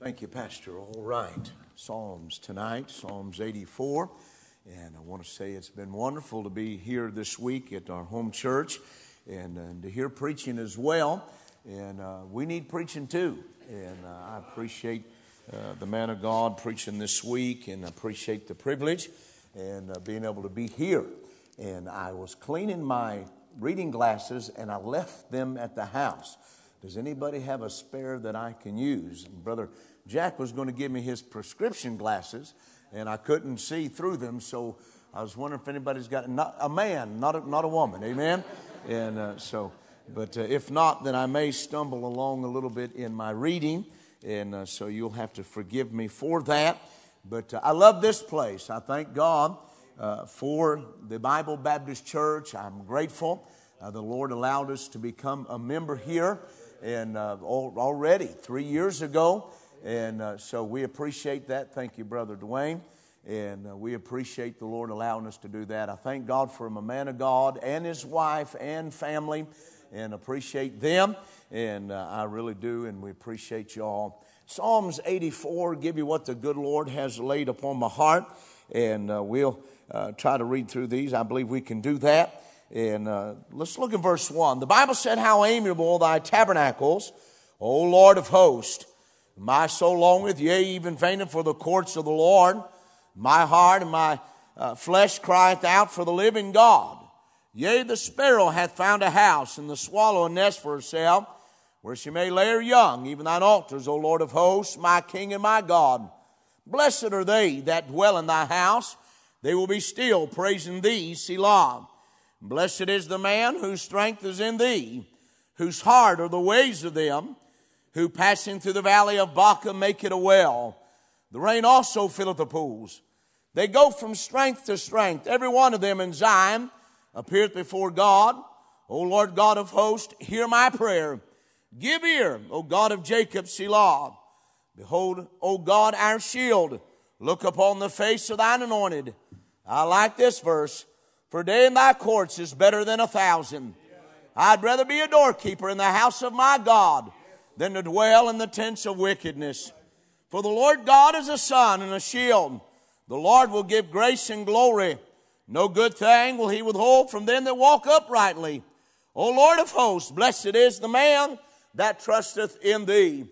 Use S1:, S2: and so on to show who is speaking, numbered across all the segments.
S1: Thank you, Pastor. All right. Psalms tonight, Psalms 84. And I want to say it's been wonderful to be here this week at our home church and, and to hear preaching as well. And uh, we need preaching too. And uh, I appreciate uh, the man of God preaching this week and appreciate the privilege and uh, being able to be here. And I was cleaning my reading glasses and I left them at the house. Does anybody have a spare that I can use? And Brother Jack was going to give me his prescription glasses, and I couldn't see through them, so I was wondering if anybody's got not, a man, not a, not a woman, amen? And uh, so, but uh, if not, then I may stumble along a little bit in my reading, and uh, so you'll have to forgive me for that. But uh, I love this place. I thank God uh, for the Bible Baptist Church. I'm grateful. Uh, the Lord allowed us to become a member here and uh, already three years ago. And uh, so we appreciate that. Thank you, Brother Dwayne. And uh, we appreciate the Lord allowing us to do that. I thank God for a man of God and his wife and family and appreciate them. And uh, I really do. And we appreciate you all. Psalms 84 give you what the good Lord has laid upon my heart. And uh, we'll uh, try to read through these. I believe we can do that. And uh, let's look at verse 1. The Bible said, How amiable thy tabernacles, O Lord of hosts. My soul longeth, yea, even fainteth for the courts of the Lord. My heart and my uh, flesh crieth out for the living God. Yea, the sparrow hath found a house, and the swallow a nest for herself, where she may lay her young, even thine altars, O Lord of hosts, my King and my God. Blessed are they that dwell in thy house. They will be still praising thee, Selah. Blessed is the man whose strength is in thee, whose heart are the ways of them, who passing through the valley of Baca make it a well. The rain also filleth the pools. They go from strength to strength. Every one of them in Zion appeareth before God. O Lord God of hosts, hear my prayer. Give ear, O God of Jacob, Selah. Behold, O God, our shield. Look upon the face of thine anointed. I like this verse. For a day in thy courts is better than a thousand. I'd rather be a doorkeeper in the house of my God than to dwell in the tents of wickedness. For the Lord God is a sun and a shield. The Lord will give grace and glory. No good thing will he withhold from them that walk uprightly. O Lord of hosts, blessed is the man that trusteth in thee.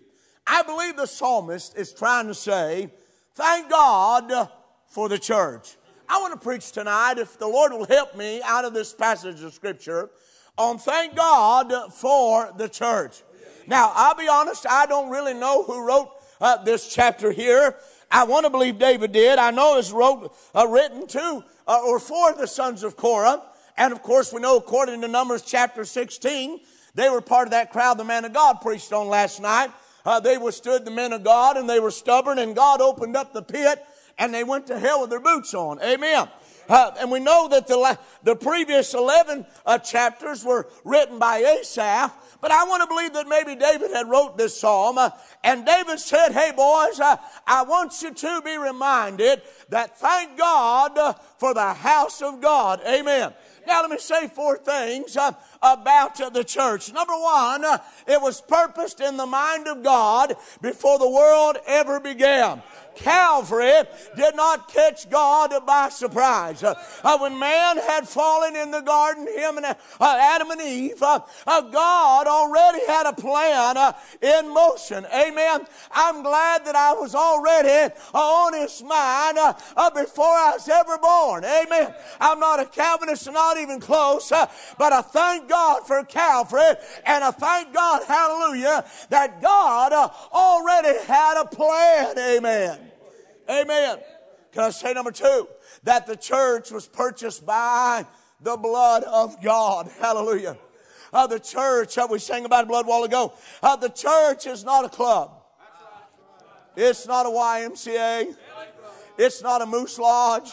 S1: I believe the psalmist is trying to say, thank God for the church. I want to preach tonight, if the Lord will help me out of this passage of Scripture, on thank God for the church. Now, I'll be honest, I don't really know who wrote uh, this chapter here. I want to believe David did. I know it's wrote, uh, written to uh, or for the sons of Korah. And of course, we know according to Numbers chapter 16, they were part of that crowd the man of God preached on last night. Uh, they withstood the men of God and they were stubborn and God opened up the pit and they went to hell with their boots on. Amen. Uh, and we know that the, the previous 11 uh, chapters were written by Asaph, but I want to believe that maybe David had wrote this psalm. Uh, and David said, Hey boys, uh, I want you to be reminded that thank God uh, for the house of God. Amen. Now, let me say four things uh, about the church. Number one, uh, it was purposed in the mind of God before the world ever began. Calvary did not catch God by surprise. Uh, when man had fallen in the garden, him and uh, Adam and Eve, uh, uh God already had a plan uh, in motion. Amen. I'm glad that I was already on his mind before I was ever born. Amen. I'm not a Calvinist, not even close, but I thank God for Calvary and I thank God, hallelujah, that God already had a plan. Amen. Amen. Can I say number two? That the church was purchased by the blood of God. Hallelujah. Uh, the church, uh, we sang about the blood a while ago. Uh, the church is not a club. It's not a YMCA. It's not a Moose Lodge.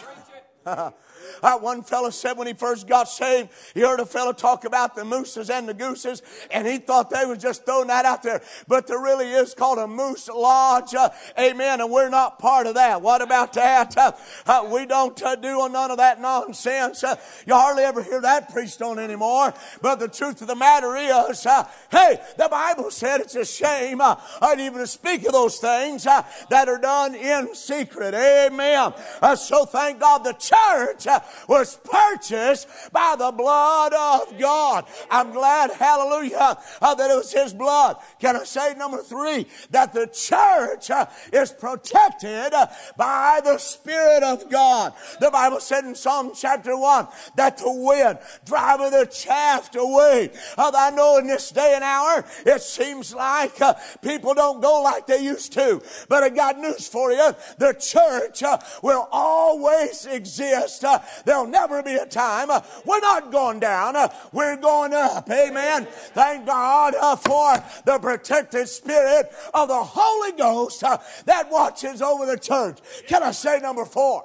S1: Uh, one fellow said when he first got saved, he heard a fellow talk about the mooses and the gooses, and he thought they was just throwing that out there. But there really is called a moose lodge. Uh, amen. And we're not part of that. What about that? Uh, uh we don't uh, do none of that nonsense. Uh, you hardly ever hear that preached on anymore. But the truth of the matter is, hey, the Bible said it's a shame uh, even to speak of those things that are done in secret. Amen. so thank God the church was purchased by the blood of God. I'm glad, hallelujah, uh, that it was His blood. Can I say number three, that the church uh, is protected uh, by the Spirit of God. The Bible said in Psalm chapter 1 that the wind driveth the chaff away. I know in this day and hour, it seems like people don't go like they used to. But I got news for you. The church will always exist. Uh, there'll never be a time. Uh, we're not going down. Uh, we're going up. Amen. Thank God uh, for the protected spirit of the Holy Ghost that watches over the church. Can I say number four?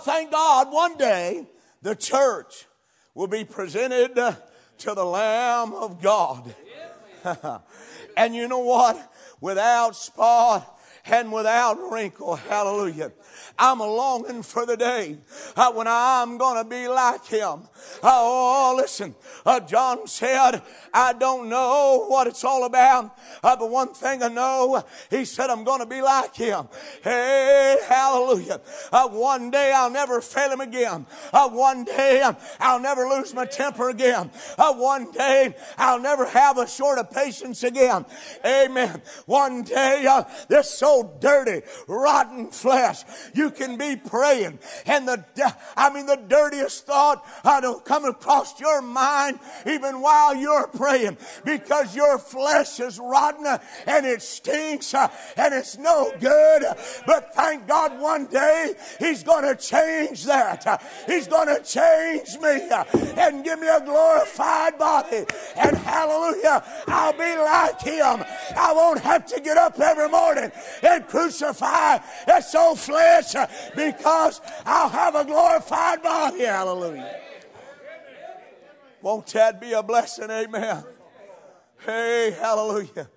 S1: Thank God one day the church will be presented to the Lamb of God. and you know what? Without spot and without wrinkle. Hallelujah. I'm longing for the day uh, when I'm going to be like him. Oh, listen. Uh, John said, I don't know what it's all about, uh, but one thing I know, he said, I'm going to be like him. Hey, hallelujah. Uh, one day I'll never fail him again. Uh, one day I'll never lose my temper again. Uh, one day I'll never have a short of patience again. Amen. One day uh, this so dirty, rotten flesh, you can be praying and the, I mean, the dirtiest thought I don't come across your mind even while you're praying because your flesh is rotten and it stinks uh, and it's no good. But thank God one day He's going to change that. He's going to change me and give me a glorified body. And hallelujah, I'll be like Him. I won't have to get up every morning and crucify this old flesh because I'll have a glorified body. Hallelujah. Won't that be a blessing? Amen. Hey, hallelujah.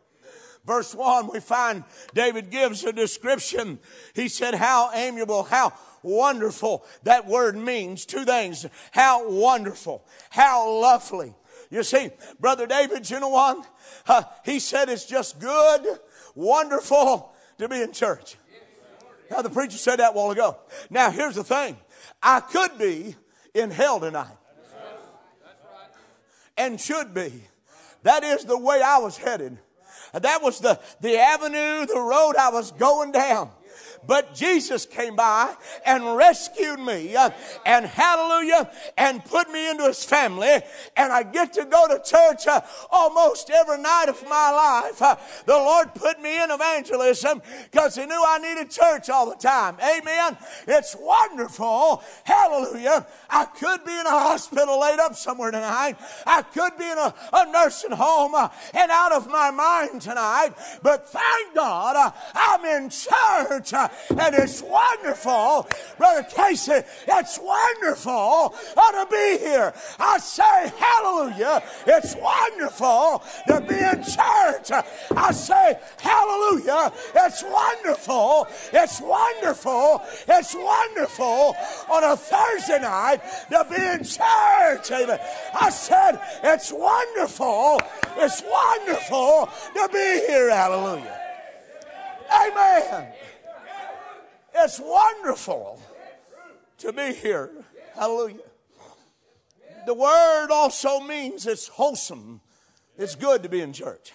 S1: Verse 1, we find David gives a description. He said, How amiable, how wonderful. That word means two things. How wonderful, how lovely. You see, Brother David, you know what? Uh, he said it's just good, wonderful to be in church. Now, the preacher said that a while ago. Now, here's the thing I could be in hell tonight and should be. That is the way I was headed. That was the, the avenue, the road I was going down. But Jesus came by and rescued me uh, and hallelujah and put me into his family. And I get to go to church uh, almost every night of my life. Uh, the Lord put me in evangelism because he knew I needed church all the time. Amen. It's wonderful. Hallelujah. I could be in a hospital laid up somewhere tonight. I could be in a, a nursing home and out of my mind tonight. But thank God I'm in church and it's wonderful. Brother Casey, it's wonderful to be here. I say hallelujah. It's wonderful to be in church. I say hallelujah. It's wonderful. It's wonderful. It's wonderful on a Thursday night to be in church. Amen. I said it's wonderful. It's wonderful to be here. Hallelujah. Amen. It's wonderful to be here. Hallelujah. The word also means it's wholesome. It's good to be in church.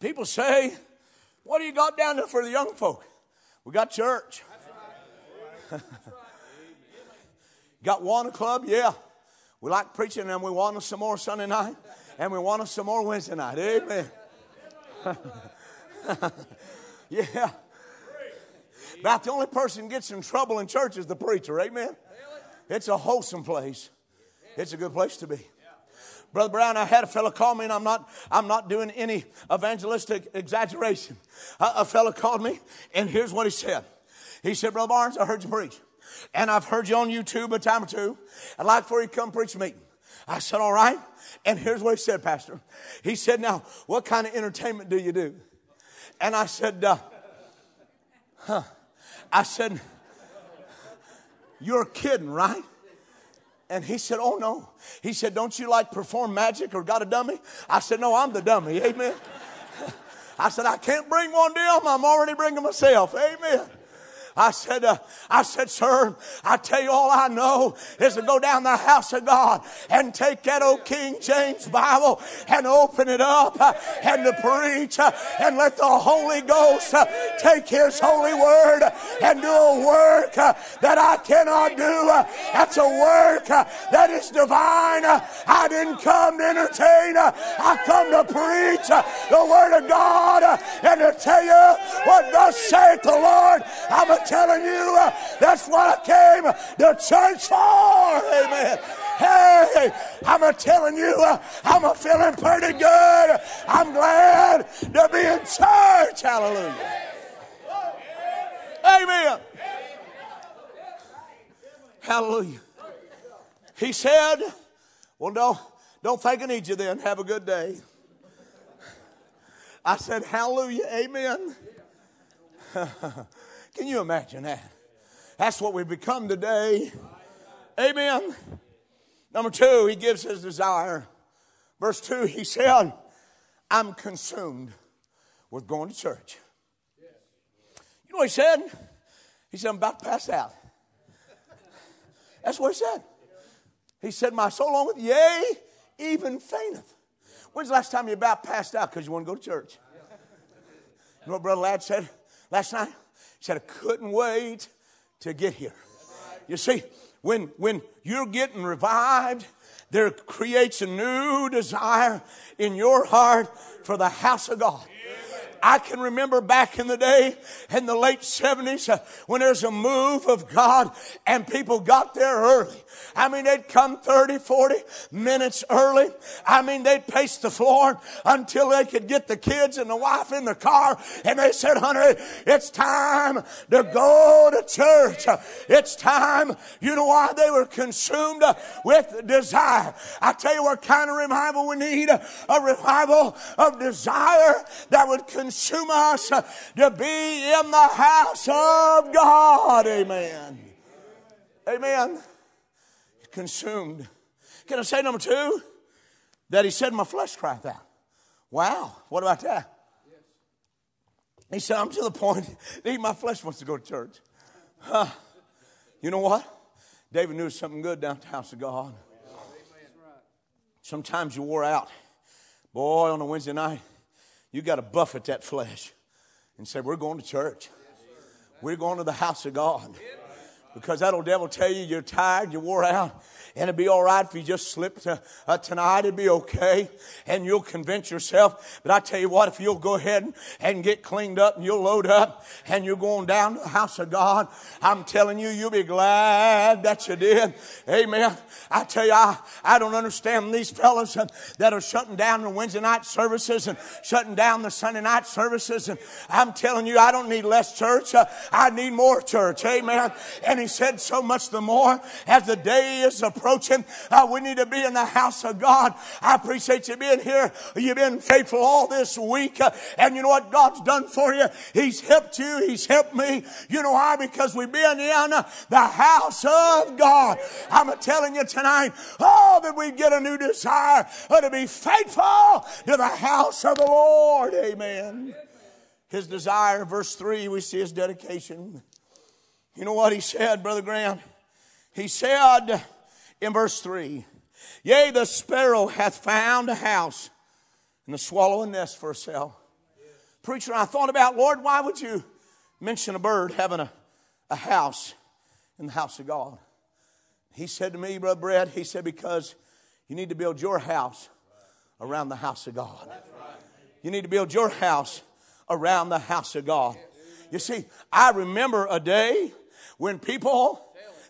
S1: People say, What do you got down there for the young folk? We got church. got Awana Club? Yeah. We like preaching and we want us some more Sunday night and we want us some more Wednesday night. Amen. yeah. About the only person gets in trouble in church is the preacher. Amen. It's a wholesome place. It's a good place to be. Brother Brown, I had a fellow call me, and I'm not, I'm not doing any evangelistic exaggeration. A, a fellow called me, and here's what he said. He said, Brother Barnes, I heard you preach. and I've heard you on YouTube a time or two. I'd like for you to come preach a meeting. I said, all right. And here's what he said, Pastor. He said, now, what kind of entertainment do you do? And I said, uh, huh. I said, you're kidding, right? And he said, Oh no. He said, Don't you like perform magic or got a dummy? I said, No, I'm the dummy. Amen. I said, I can't bring one to him. I'm already bringing myself. Amen. I said, uh, I said, sir, I tell you all I know is to go down the house of God and take that old King James Bible and open it up uh, and to preach uh, and let the Holy Ghost uh, take His holy word and do a work that I cannot do. That's a work that is divine. I didn't come to entertain. I come to preach the word of God and to tell you what thus saith the Lord. I'm a telling you, uh, that's what I came to church for. Amen. Hey, I'm a telling you, uh, I'm a feeling pretty good. I'm glad to be in church. Hallelujah. Amen. Hallelujah. He said, Well, don't, don't think I need you then. Have a good day. I said, Hallelujah. Amen. Can you imagine that? That's what we've become today. Amen. Number two, he gives his desire. Verse two, he said, I'm consumed with going to church. You know what he said? He said, I'm about to pass out. That's what he said. He said, My soul long with yea, even fainteth. When's the last time you about passed out because you want to go to church? You know what Brother Ladd said last night? Said, I couldn't wait to get here. You see, when, when you're getting revived, there creates a new desire in your heart for the house of God. I can remember back in the day in the late 70s uh, when there's a move of God and people got there early. I mean, they'd come 30, 40 minutes early. I mean, they'd pace the floor until they could get the kids and the wife in the car. And they said, honey, it's time to go to church. It's time. You know why? They were consumed with desire. I tell you what kind of revival we need. A revival of desire that would consume us to be in the house of God. Amen. Amen consumed. Can I say number two? That he said, My flesh crieth out. Wow, what about that? He said, I'm to the point that my flesh wants to go to church. Huh. You know what? David knew something good down at the house of God. Sometimes you wore out. Boy, on a Wednesday night, you got to buffet that flesh and say, We're going to church. We're going to the house of God. Because that old devil tell you you're tired, you're wore out, and it'd be all right if you just slip to, uh, tonight. It'd be okay, and you'll convince yourself. But I tell you what, if you'll go ahead and, and get cleaned up and you'll load up and you're going down to the house of God, I'm telling you, you'll be glad that you did. Amen. I tell you, I, I don't understand these fellas that are shutting down the Wednesday night services and shutting down the Sunday night services. And I'm telling you, I don't need less church. Uh, I need more church. Amen. And he said so much the more as the day is approaching. Uh, we need to be in the house of God. I appreciate you being here. You've been faithful all this week. Uh, and you know what God's done for you? He's helped you. He's helped me. You know why? Because we've been in the house of God. I'm telling you tonight, oh, that we get a new desire uh, to be faithful to the house of the Lord. Amen. His desire, verse 3, we see his dedication. You know what he said, Brother Grant? He said in verse 3 Yea, the sparrow hath found a house, and the swallow a nest for herself. Preacher, I thought about, Lord, why would you mention a bird having a, a house in the house of God? He said to me, Brother Brett, he said, because you need to build your house around the house of God. You need to build your house around the house of God. You see, I remember a day when people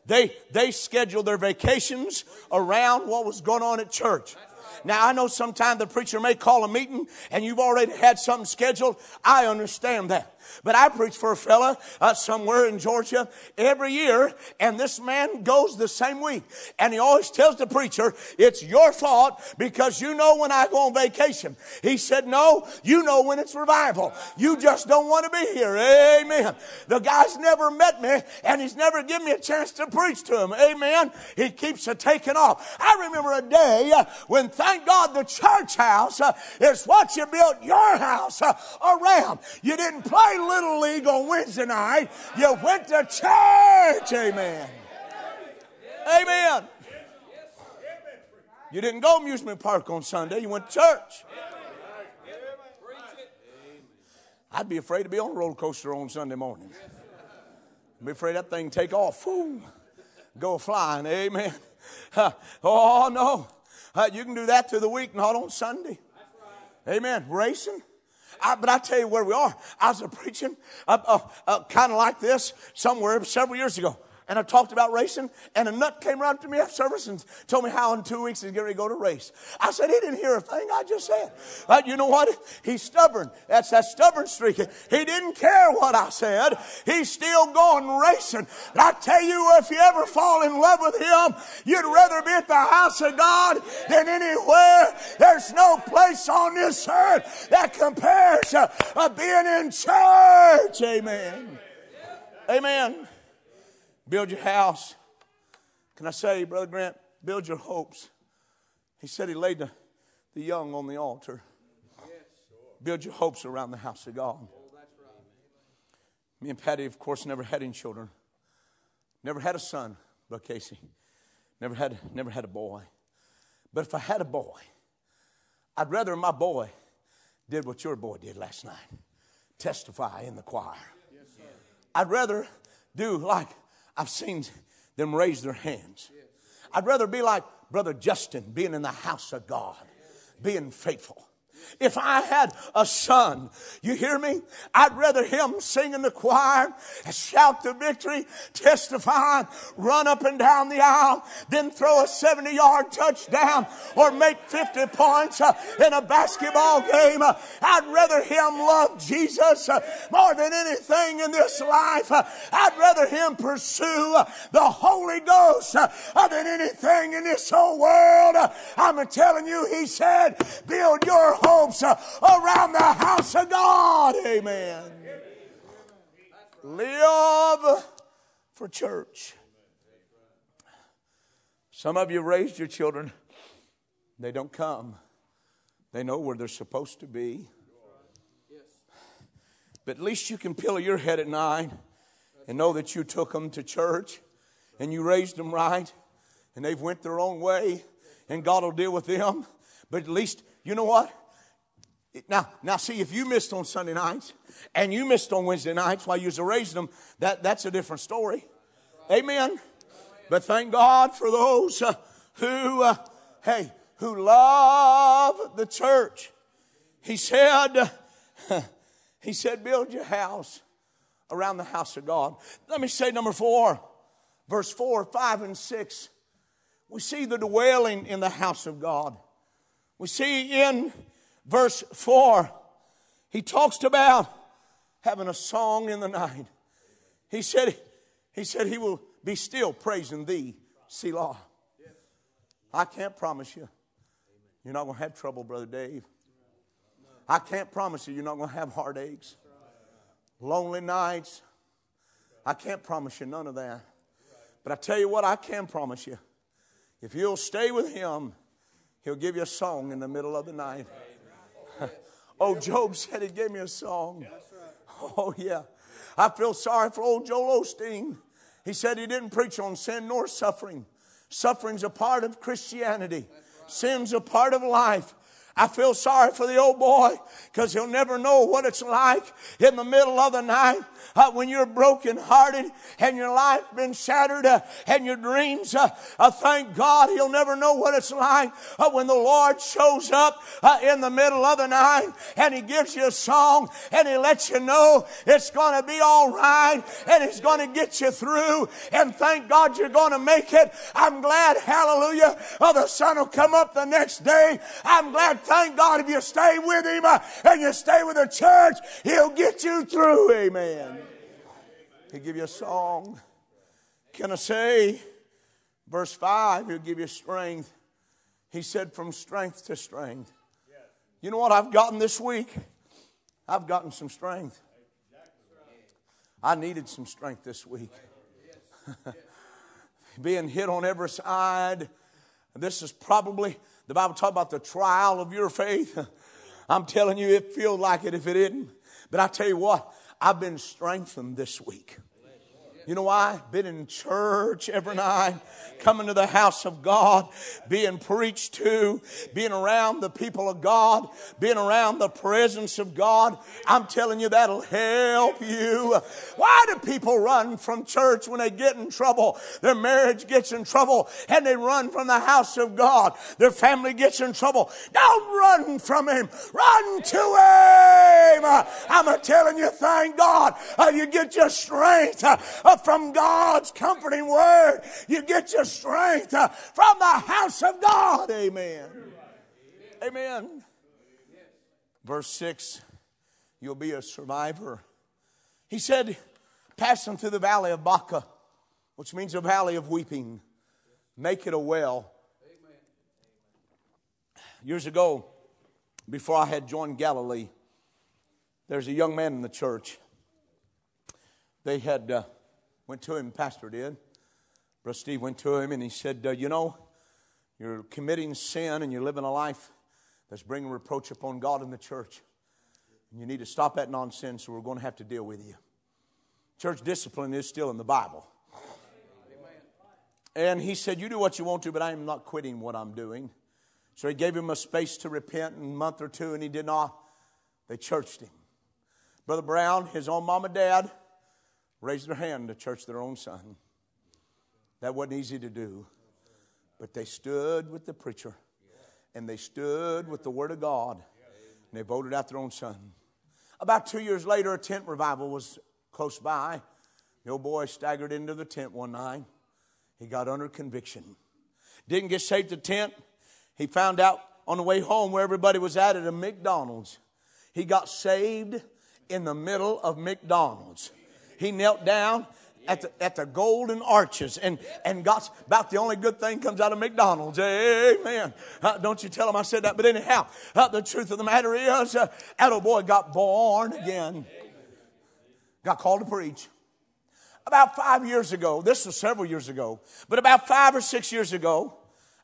S1: they they scheduled their vacations around what was going on at church. Now, I know sometimes the preacher may call a meeting and you've already had something scheduled. I understand that. But I preach for a fella uh, somewhere in Georgia every year, and this man goes the same week. And he always tells the preacher, It's your fault because you know when I go on vacation. He said, No, you know when it's revival. You just don't want to be here. Amen. The guy's never met me, and he's never given me a chance to preach to him. Amen. He keeps it taking off. I remember a day uh, when, thank God, the church house uh, is what you built your house uh, around. You didn't play Little League on Wednesday night. You went to church. Amen. Amen. You didn't go amusement park on Sunday. You went to church. I'd be afraid to be on a roller coaster on Sunday morning. I'd be afraid that thing take off. Woo, go flying. Amen. oh, no. Uh, you can do that through the week, not on Sunday. Amen. Racing. I, but I tell you where we are. I was preaching uh, uh, uh, kind of like this somewhere several years ago and I talked about racing, and a nut came up to me after service and told me how in two weeks he's ready to go to race. I said, he didn't hear a thing I just said. But you know what? He's stubborn. That's that stubborn streak. He didn't care what I said. He's still going racing. I tell you, if you ever fall in love with him, you'd rather be at the house of God than anywhere. There's no place on this earth that compares to being in church. Amen. Amen. Build your house. Can I say, Brother Grant, build your hopes. He said he laid the, the young on the altar. Build your hopes around the house of God. Me and Patty, of course, never had any children. Never had a son, Brother Casey. Never had, never had a boy. But if I had a boy, I'd rather my boy did what your boy did last night testify in the choir. I'd rather do like I've seen them raise their hands. I'd rather be like Brother Justin, being in the house of God, being faithful. If I had a son, you hear me? I'd rather him sing in the choir, shout the victory, testify, run up and down the aisle, than throw a 70 yard touchdown or make 50 points uh, in a basketball game. Uh, I'd rather him love Jesus uh, more than anything in this life. I'd rather him pursue the Holy Ghost than anything in this whole world. I'm telling you, he said, build your hopes uh, around the house of God. Amen. Live for church. Some of you raised your children, they don't come. They know where they're supposed to be. But at least you can pillow your head at night and know that you took them to church and you raised them right and they've went their own way and God will deal with them. But at least, you know what? Now, now, see, if you missed on Sunday nights and you missed on Wednesday nights while you was raising them, that, that's a different story. Amen. But thank God for those uh, who, uh, hey, who love the church. He said, he said, build your house around the house of God. Let me say number four, verse four, five, and six. We see the dwelling in the house of God. We see in verse 4, he talks about having a song in the night. He said, he said he will be still praising thee, Selah. I can't promise you you're not going to have trouble, Brother Dave. I can't promise you you're not going to have heartaches, lonely nights. I can't promise you none of that. But I tell you what, I can promise you. If you'll stay with him, he'll give you a song in the middle of the night. oh, Job said he gave me a song. Oh, yeah. I feel sorry for old Joel Osteen. He said he didn't preach on sin nor suffering. Suffering's a part of Christianity, sin's a part of life. I feel sorry for the old boy because he'll never know what it's like in the middle of the night uh, when you're brokenhearted and your life been shattered uh, and your dreams, uh, uh, thank God He'll never know what it's like uh, when the Lord shows up uh, in the middle of the night and He gives you a song and He lets you know it's going to be all right and He's going to get you through. And thank God you're going to make it. I'm glad, hallelujah, oh, the sun will come up the next day. I'm glad, thank God, if you stay with Him uh, and you stay with the church, He'll get you through. Amen. He'll give you a song. Can I say, verse 5, He'll give you strength. He said, from strength to strength. You know what I've gotten this week? I've gotten some strength. I needed some strength this week. Being hit on every side. This is probably, the Bible talks about the trial of your faith. I'm telling you, it feels like it if it isn't. But I tell you what, I've been strengthened this week. You know why? Been in church every night, coming to the house of God, being preached to, being around the people of God, being around the presence of God. I'm telling you, that'll help you. Why do people run from church when they get in trouble? Their marriage gets in trouble and they run from the house of God. Their family gets in trouble. Don't run from Him. Run to Him. I'm telling you, thank God, uh, you get your strength uh, from God's comforting word. You get your strength uh, from the house of God. Amen. Amen. Verse 6 You'll be a survivor. He said, Passing through the valley of Baca, which means a valley of weeping, make it a well. Years ago, before I had joined Galilee, there's a young man in the church. They had uh, went to him, pastor did. Brother Steve went to him and he said, uh, You know, you're committing sin and you're living a life that's bringing reproach upon God and the church. And you need to stop that nonsense or we're going to have to deal with you. Church discipline is still in the Bible. And he said, You do what you want to, but I am not quitting what I'm doing. So he gave him a space to repent in a month or two, and he did not. They churched him. Brother Brown, his own mom and dad, raised their hand to church their own son. That wasn't easy to do. But they stood with the preacher and they stood with the Word of God and they voted out their own son. About two years later, a tent revival was close by. The old boy staggered into the tent one night. He got under conviction. Didn't get saved the tent. He found out on the way home where everybody was at at a McDonald's. He got saved in the middle of McDonald's. He knelt down at the, at the golden arches and, and got about the only good thing comes out of McDonald's. Amen. Uh, don't you tell him I said that. But anyhow, uh, the truth of the matter is, uh, that old boy got born again. Got called to preach. About five years ago, this was several years ago, but about five or six years ago,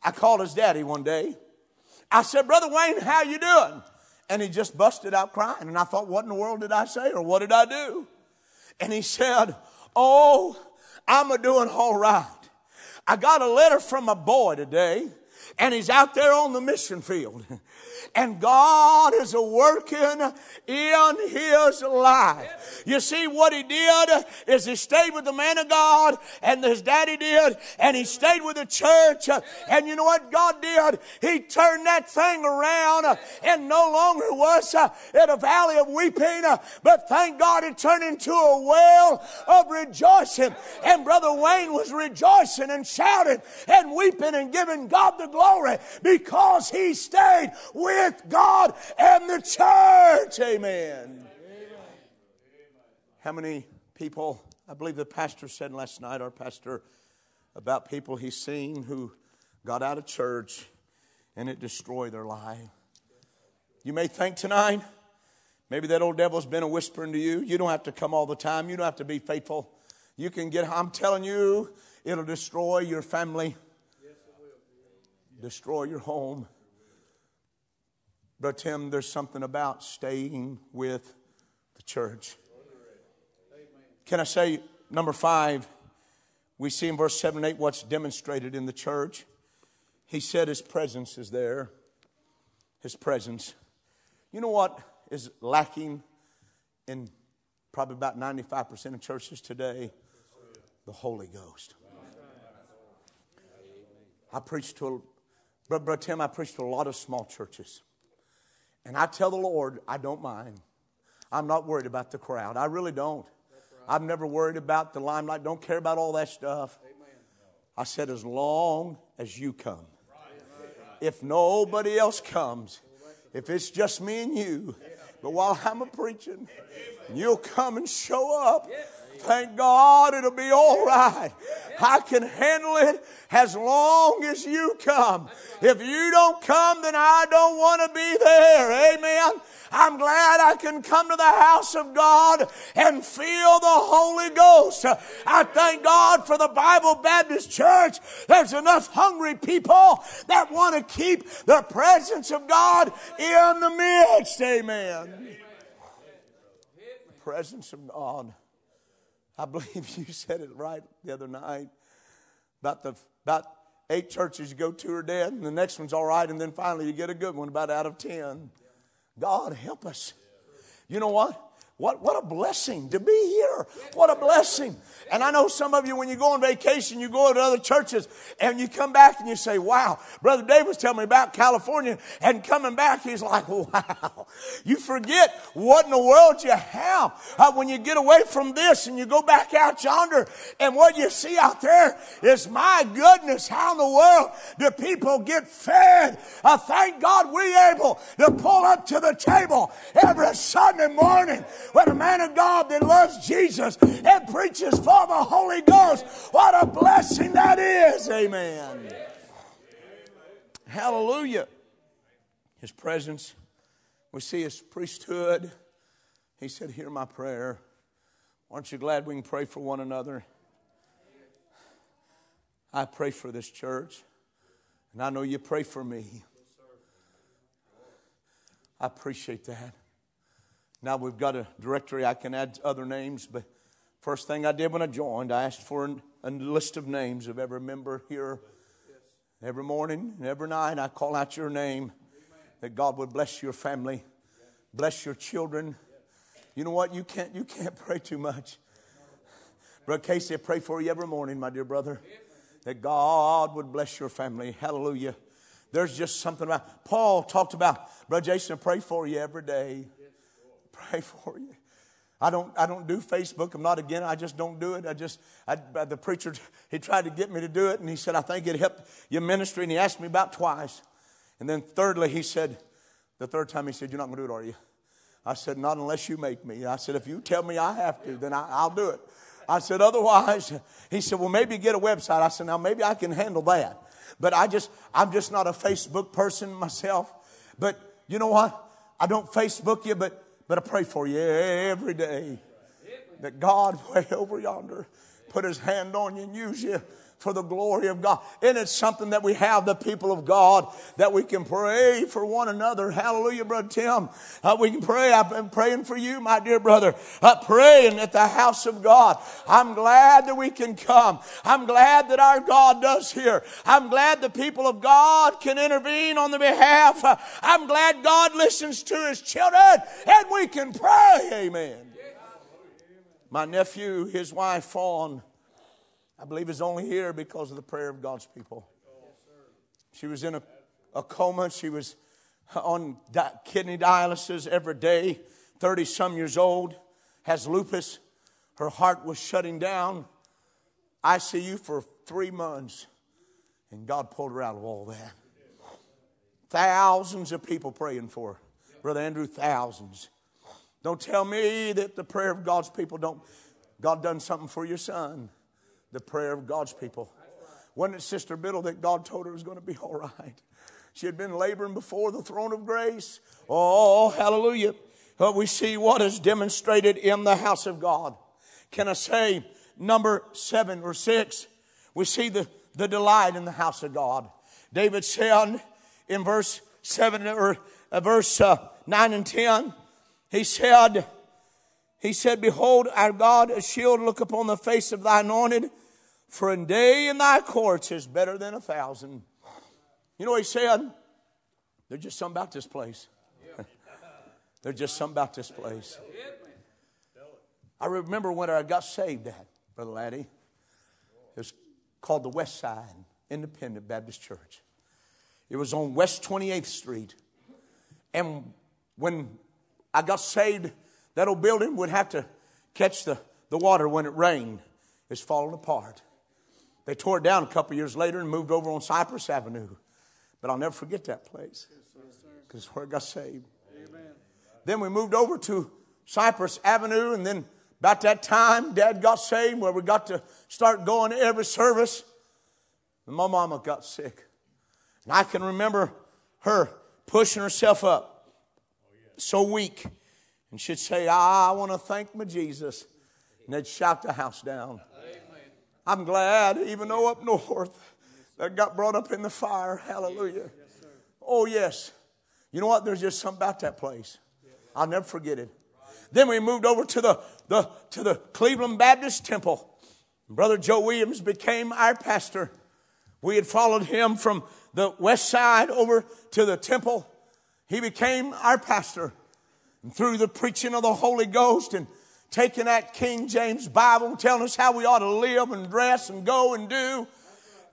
S1: I called his daddy one day. I said, Brother Wayne, how you doing? And he just busted out crying. And I thought, what in the world did I say or what did I do? And he said, Oh, I'm a doing all right. I got a letter from a boy today, and he's out there on the mission field. and God is working in his life. You see, what he did is he stayed with the man of God, and his daddy did, and he stayed with the church. And you know what God did? He turned that thing around, and no longer was in a valley of weeping, but thank God it turned into a well of rejoicing. And Brother Wayne was rejoicing and shouting and weeping and giving God the glory because he stayed with God and the church. Amen. How many people, I believe the pastor said last night, our pastor, about people he's seen who got out of church and it destroyed their life. You may think tonight, maybe that old devil's been a whispering to you. You don't have to come all the time, you don't have to be faithful. You can get, I'm telling you, it'll destroy your family, destroy your home. But, Tim, there's something about staying with the church. Can I say, number five, we see in verse 7 and 8 what's demonstrated in the church. He said his presence is there. His presence. You know what is lacking in probably about 95% of churches today, the Holy Ghost. I preached to, a, Brother, Tim, I preach to a lot of small churches. And I tell the Lord, I don't mind. I'm not worried about the crowd. I really don't. I've never worried about the limelight. Don't care about all that stuff. I said, as long as you come. If nobody else comes, if it's just me and you, but while I'm a preaching, you'll come and show up. Thank God it'll be all right. I can handle it as long as you come. If you don't come, then I don't want to be there. Amen. I'm glad I can come to the house of God and feel the Holy Ghost. I thank God for the Bible Baptist Church. There's enough hungry people that want to keep the presence of God in the midst. Amen. Presence of God. I believe you said it right the other night about the about eight churches you go to are dead, and the next one's all right, and then finally you get a good one about out of ten. God help us. You know what? What, what a blessing to be here. What a blessing. And I know some of you, when you go on vacation, you go to other churches and you come back and you say, wow, Brother Dave was telling me about California and coming back, he's like, wow. You forget what in the world you have uh, when you get away from this and you go back out yonder and what you see out there is, my goodness, how in the world do people get fed? Uh, thank God we're able to pull up to the table every Sunday morning when a man of God that loves Jesus and preaches for the Holy Ghost, what a blessing that is. Amen. Hallelujah. His presence, we see his priesthood. He said, Hear my prayer. Aren't you glad we can pray for one another? I pray for this church, and I know you pray for me. I appreciate that. Now we've got a directory, I can add other names, but first thing I did when I joined, I asked for a list of names of every member here. Every morning and every night, I call out your name that God would bless your family, bless your children. You know what? You can't, you can't pray too much. Brother Casey, I pray for you every morning, my dear brother, that God would bless your family. Hallelujah. There's just something about, Paul talked about, Brother Jason, I pray for you every day pray for you. I don't, I don't do Facebook. I'm not again. I just don't do it. I just, I, the preacher, he tried to get me to do it, and he said, I think it helped your ministry. And he asked me about twice. And then thirdly, he said, the third time he said, You're not going to do it, are you? I said, Not unless you make me. I said, If you tell me I have to, then I, I'll do it. I said, Otherwise, he said, Well, maybe get a website. I said, Now, maybe I can handle that. But I just, I'm just not a Facebook person myself. But you know what? I don't Facebook you, but but I pray for you every day that God, way over yonder, put his hand on you and use you for the glory of God. And it's something that we have, the people of God, that we can pray for one another. Hallelujah, Brother Tim. Uh, we can pray. I've been praying for you, my dear brother, uh, praying at the house of God. I'm glad that we can come. I'm glad that our God does here. I'm glad the people of God can intervene on the behalf. Uh, I'm glad God listens to his children and we can pray. Amen. My nephew, his wife, Fawn, I believe is only here because of the prayer of God's people. She was in a, a coma. She was on di- kidney dialysis every day, 30 some years old, has lupus. Her heart was shutting down. ICU for three months. And God pulled her out of all that. Thousands of people praying for her. Brother Andrew, thousands. Don't tell me that the prayer of God's people don't. God done something for your son the prayer of God's people. Wasn't it Sister Biddle that God told her was going to be all right? She had been laboring before the throne of grace. Oh, hallelujah. But we see what is demonstrated in the house of God. Can I say number seven or six? We see the, the delight in the house of God. David said in verse seven or uh, verse uh, nine and ten, he said, he said, Behold, our God, a shield, look upon the face of thy anointed. For a day in thy courts is better than a thousand. You know what he said? There's just something about this place. There's just something about this place. I remember when I got saved at, Brother Laddie. It was called the West Side Independent Baptist Church. It was on West 28th Street. And when I got saved, that old building would have to catch the, the water when it rained. It's falling apart. They tore it down a couple years later and moved over on Cypress Avenue. But I'll never forget that place because it's where I got saved. Amen. Then we moved over to Cypress Avenue, and then about that time, Dad got saved, where we got to start going to every service. And my mama got sick. And I can remember her pushing herself up, so weak. And she'd say, Ah, I want to thank my Jesus. And they'd shout the house down. I'm glad, even though up north, that got brought up in the fire. Hallelujah. Oh, yes. You know what? There's just something about that place. I'll never forget it. Then we moved over to the, the, to the Cleveland Baptist Temple. Brother Joe Williams became our pastor. We had followed him from the west side over to the temple. He became our pastor. And through the preaching of the Holy Ghost and taking that King James Bible and telling us how we ought to live and dress and go and do.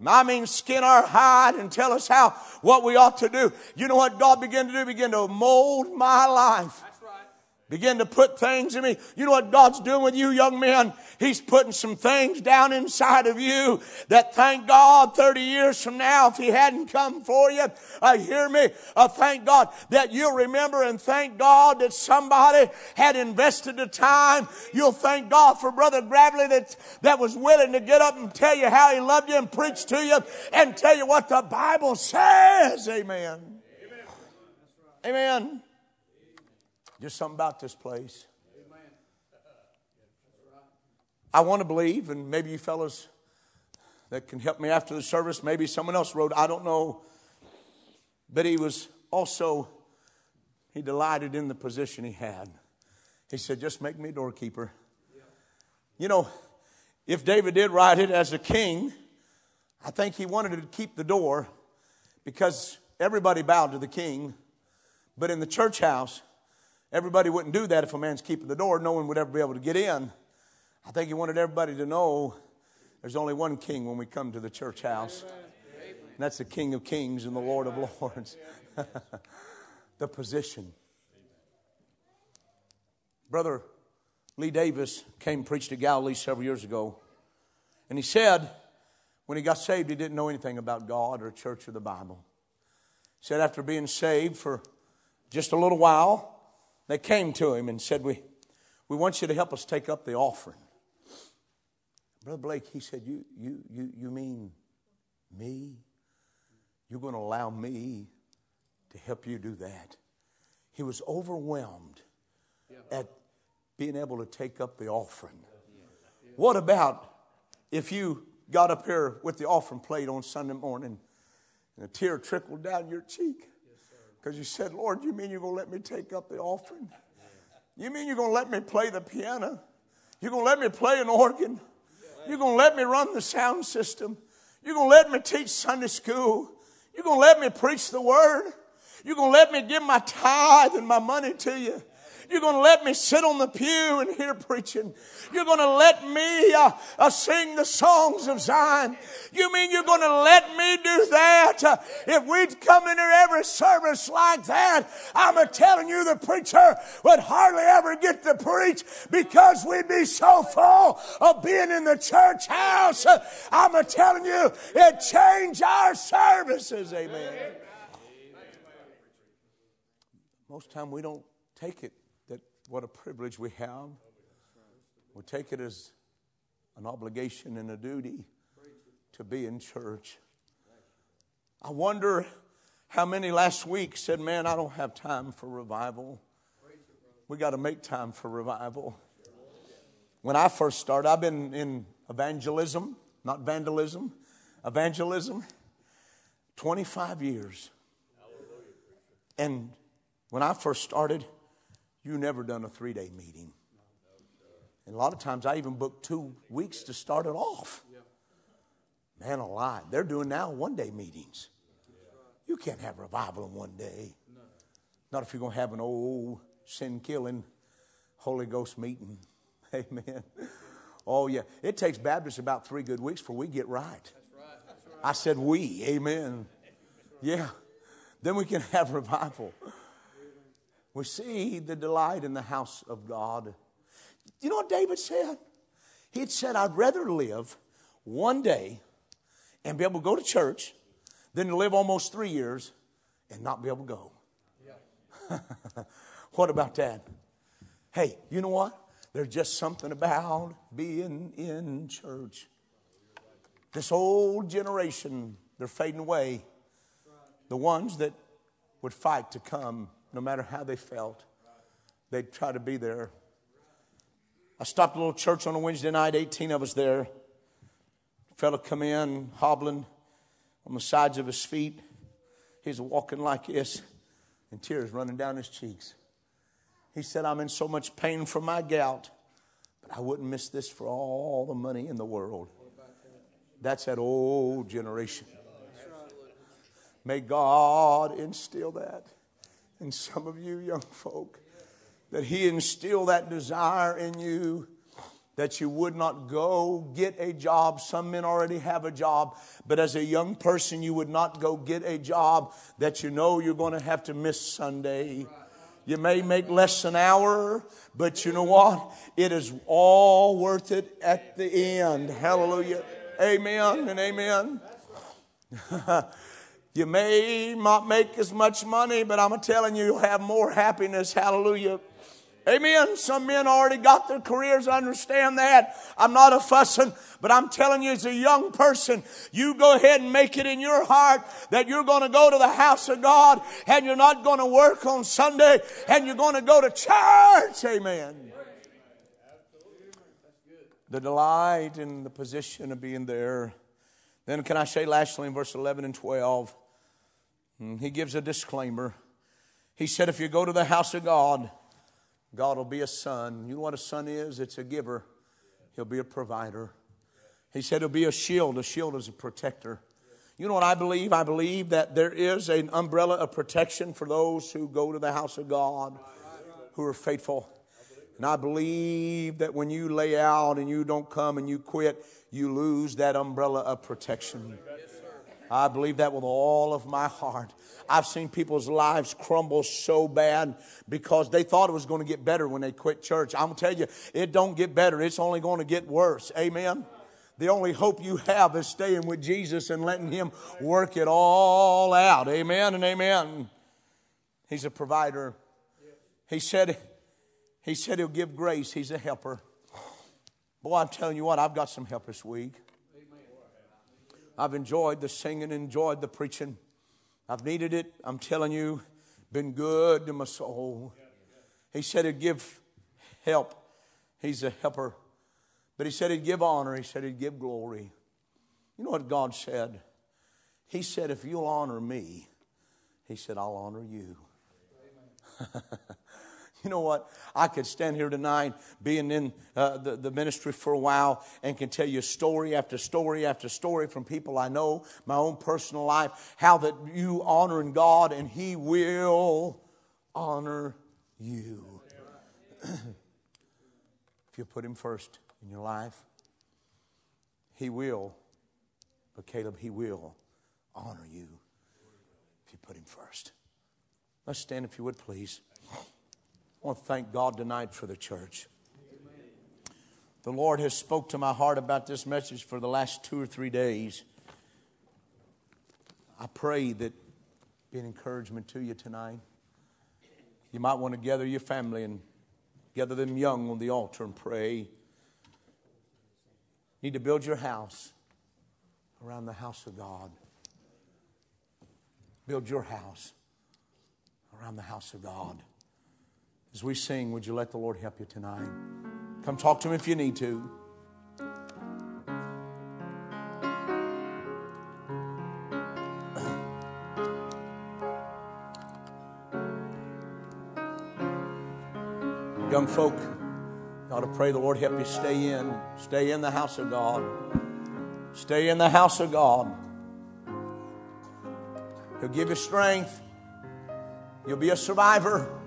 S1: I mean, skin our hide and tell us how, what we ought to do. You know what God began to do? Begin to mold my life begin to put things in me. You know what God's doing with you, young men? He's putting some things down inside of you that thank God 30 years from now, if He hadn't come for you, uh, hear me, uh, thank God that you'll remember and thank God that somebody had invested the time. You'll thank God for Brother Gravely that, that was willing to get up and tell you how he loved you and preach to you and tell you what the Bible says. Amen. Amen. Amen. Just something about this place. I want to believe, and maybe you fellows that can help me after the service, maybe someone else wrote, I don't know. But he was also, he delighted in the position he had. He said, just make me a doorkeeper. You know, if David did write it as a king, I think he wanted to keep the door because everybody bowed to the king. But in the church house, Everybody wouldn't do that if a man's keeping the door. No one would ever be able to get in. I think he wanted everybody to know there's only one king when we come to the church house. And that's the King of Kings and the Lord of Lords. the position. Brother Lee Davis came and preached to Galilee several years ago. And he said, when he got saved, he didn't know anything about God or church or the Bible. He said, after being saved for just a little while, they came to him and said, We, we want you to help us take up the offering. Brother Blake, he said, You, you, you, you mean me? You're going to allow me to help you do that? He was overwhelmed at being able to take up the offering. What about if you got up here with the offering plate on Sunday morning and a tear trickled down your cheek? Because you said, Lord, you mean you're going to let me take up the offering? You mean you're going to let me play the piano? You're going to let me play an organ? You're going to let me run the sound system? You're going to let me teach Sunday school? You're going to let me preach the word? You're going to let me give my tithe and my money to you? You're going to let me sit on the pew and hear preaching. You're going to let me uh, uh, sing the songs of Zion. You mean you're going to let me do that? Uh, if we'd come into every service like that, I'm telling you the preacher would hardly ever get to preach because we'd be so full of being in the church house. Uh, I'm telling you, it changed our services. Amen. Most time we don't take it what a privilege we have. We take it as an obligation and a duty to be in church. I wonder how many last week said, Man, I don't have time for revival. We got to make time for revival. When I first started, I've been in evangelism, not vandalism, evangelism, 25 years. And when I first started, you never done a three day meeting. And a lot of times I even book two weeks to start it off. Man alive. They're doing now one day meetings. You can't have revival in one day. Not if you're going to have an old sin killing Holy Ghost meeting. Amen. Oh, yeah. It takes Baptists about three good weeks before we get right. I said we. Amen. Yeah. Then we can have revival. We see the delight in the house of God. You know what David said? He had said, I'd rather live one day and be able to go to church than to live almost three years and not be able to go. Yeah. what about that? Hey, you know what? There's just something about being in church. This old generation, they're fading away. The ones that would fight to come, no matter how they felt, they'd try to be there. I stopped a little church on a Wednesday night, 18 of us there. A fellow come in, hobbling on the sides of his feet. He's walking like this, and tears running down his cheeks. He said, I'm in so much pain from my gout, but I wouldn't miss this for all the money in the world. That's that old generation. May God instill that in some of you young folk, that He instill that desire in you that you would not go get a job. Some men already have a job, but as a young person, you would not go get a job that you know you're going to have to miss Sunday. You may make less an hour, but you know what? It is all worth it at the end. Hallelujah. Amen and amen. you may not make as much money, but I'm telling you, you'll have more happiness. Hallelujah. Amen. Some men already got their careers. I understand that. I'm not a fussing, but I'm telling you, as a young person, you go ahead and make it in your heart that you're going to go to the house of God and you're not going to work on Sunday and you're going to go to church. Amen. The delight in the position of being there. Then, can I say lastly in verse 11 and 12, hmm, Mm, he gives a disclaimer. He said, If you go to the house of God, God will be a sun. You know what a sun is? It's a giver, He'll be a provider. He said he'll be a shield. A shield is a protector. You know what I believe? I believe that there is an umbrella of protection for those who go to the house of God, who are faithful. And I believe that when you lay out and you don't come and you quit, you lose that umbrella of protection. I believe that with all of my heart. I've seen people's lives crumble so bad because they thought it was going to get better when they quit church. I'm going to tell you, it don't get better. It's only going to get worse. Amen. The only hope you have is staying with Jesus and letting Him work it all out. Amen and amen. He's a provider. He said, He said He'll give grace. He's a helper. Boy, I'm telling you what, I've got some help this week. I've enjoyed the singing, enjoyed the preaching. I've needed it. I'm telling you, been good to my soul. He said he'd give help. He's a helper. But he said he'd give honor. He said he'd give glory. You know what God said? He said, if you'll honor me, he said, I'll honor you. You know what? I could stand here tonight, being in uh, the, the ministry for a while, and can tell you story after story after story from people I know, my own personal life, how that you honoring God and He will honor you. if you put Him first in your life, He will. But Caleb, He will honor you if you put Him first. Let's stand if you would, please. I want to thank God tonight for the church. The Lord has spoke to my heart about this message for the last two or three days. I pray that be an encouragement to you tonight. You might want to gather your family and gather them young on the altar and pray. Need to build your house around the house of God. Build your house around the house of God. As we sing, would you let the Lord help you tonight? Come talk to him if you need to. Young folk, you ought to pray the Lord help you stay in. Stay in the house of God. Stay in the house of God. He'll give you strength. You'll be a survivor.